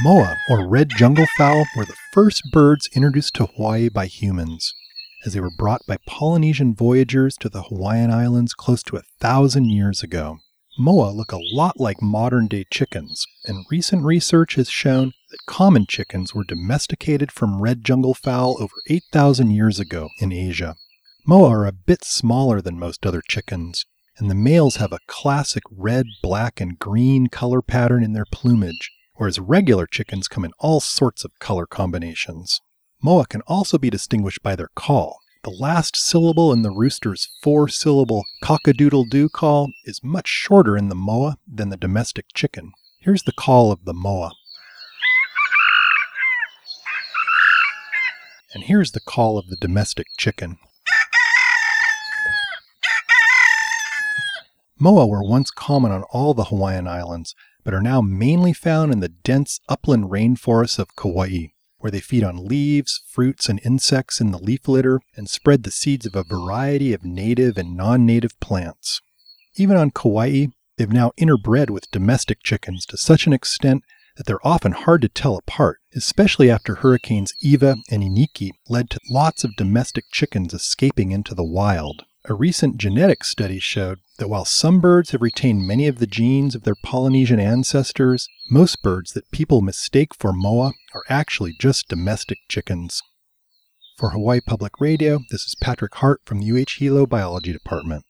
Moa, or red jungle fowl, were the first birds introduced to Hawaii by humans, as they were brought by Polynesian voyagers to the Hawaiian Islands close to a thousand years ago. Moa look a lot like modern day chickens, and recent research has shown that common chickens were domesticated from red jungle fowl over 8,000 years ago in Asia. Moa are a bit smaller than most other chickens, and the males have a classic red, black, and green color pattern in their plumage, whereas regular chickens come in all sorts of color combinations. Moa can also be distinguished by their call. The last syllable in the rooster's four syllable cock-a-doodle doo call is much shorter in the moa than the domestic chicken. Here's the call of the moa. And here's the call of the domestic chicken. Moa were once common on all the Hawaiian Islands, but are now mainly found in the dense upland rainforests of Kauai where they feed on leaves, fruits, and insects in the leaf litter and spread the seeds of a variety of native and non native plants. Even on Kauai, they've now interbred with domestic chickens to such an extent that they're often hard to tell apart, especially after hurricanes Iwa and Iniki led to lots of domestic chickens escaping into the wild. A recent genetic study showed that while some birds have retained many of the genes of their Polynesian ancestors, most birds that people mistake for moa are actually just domestic chickens. For Hawaii Public Radio, this is Patrick Hart from the UH Hilo Biology Department.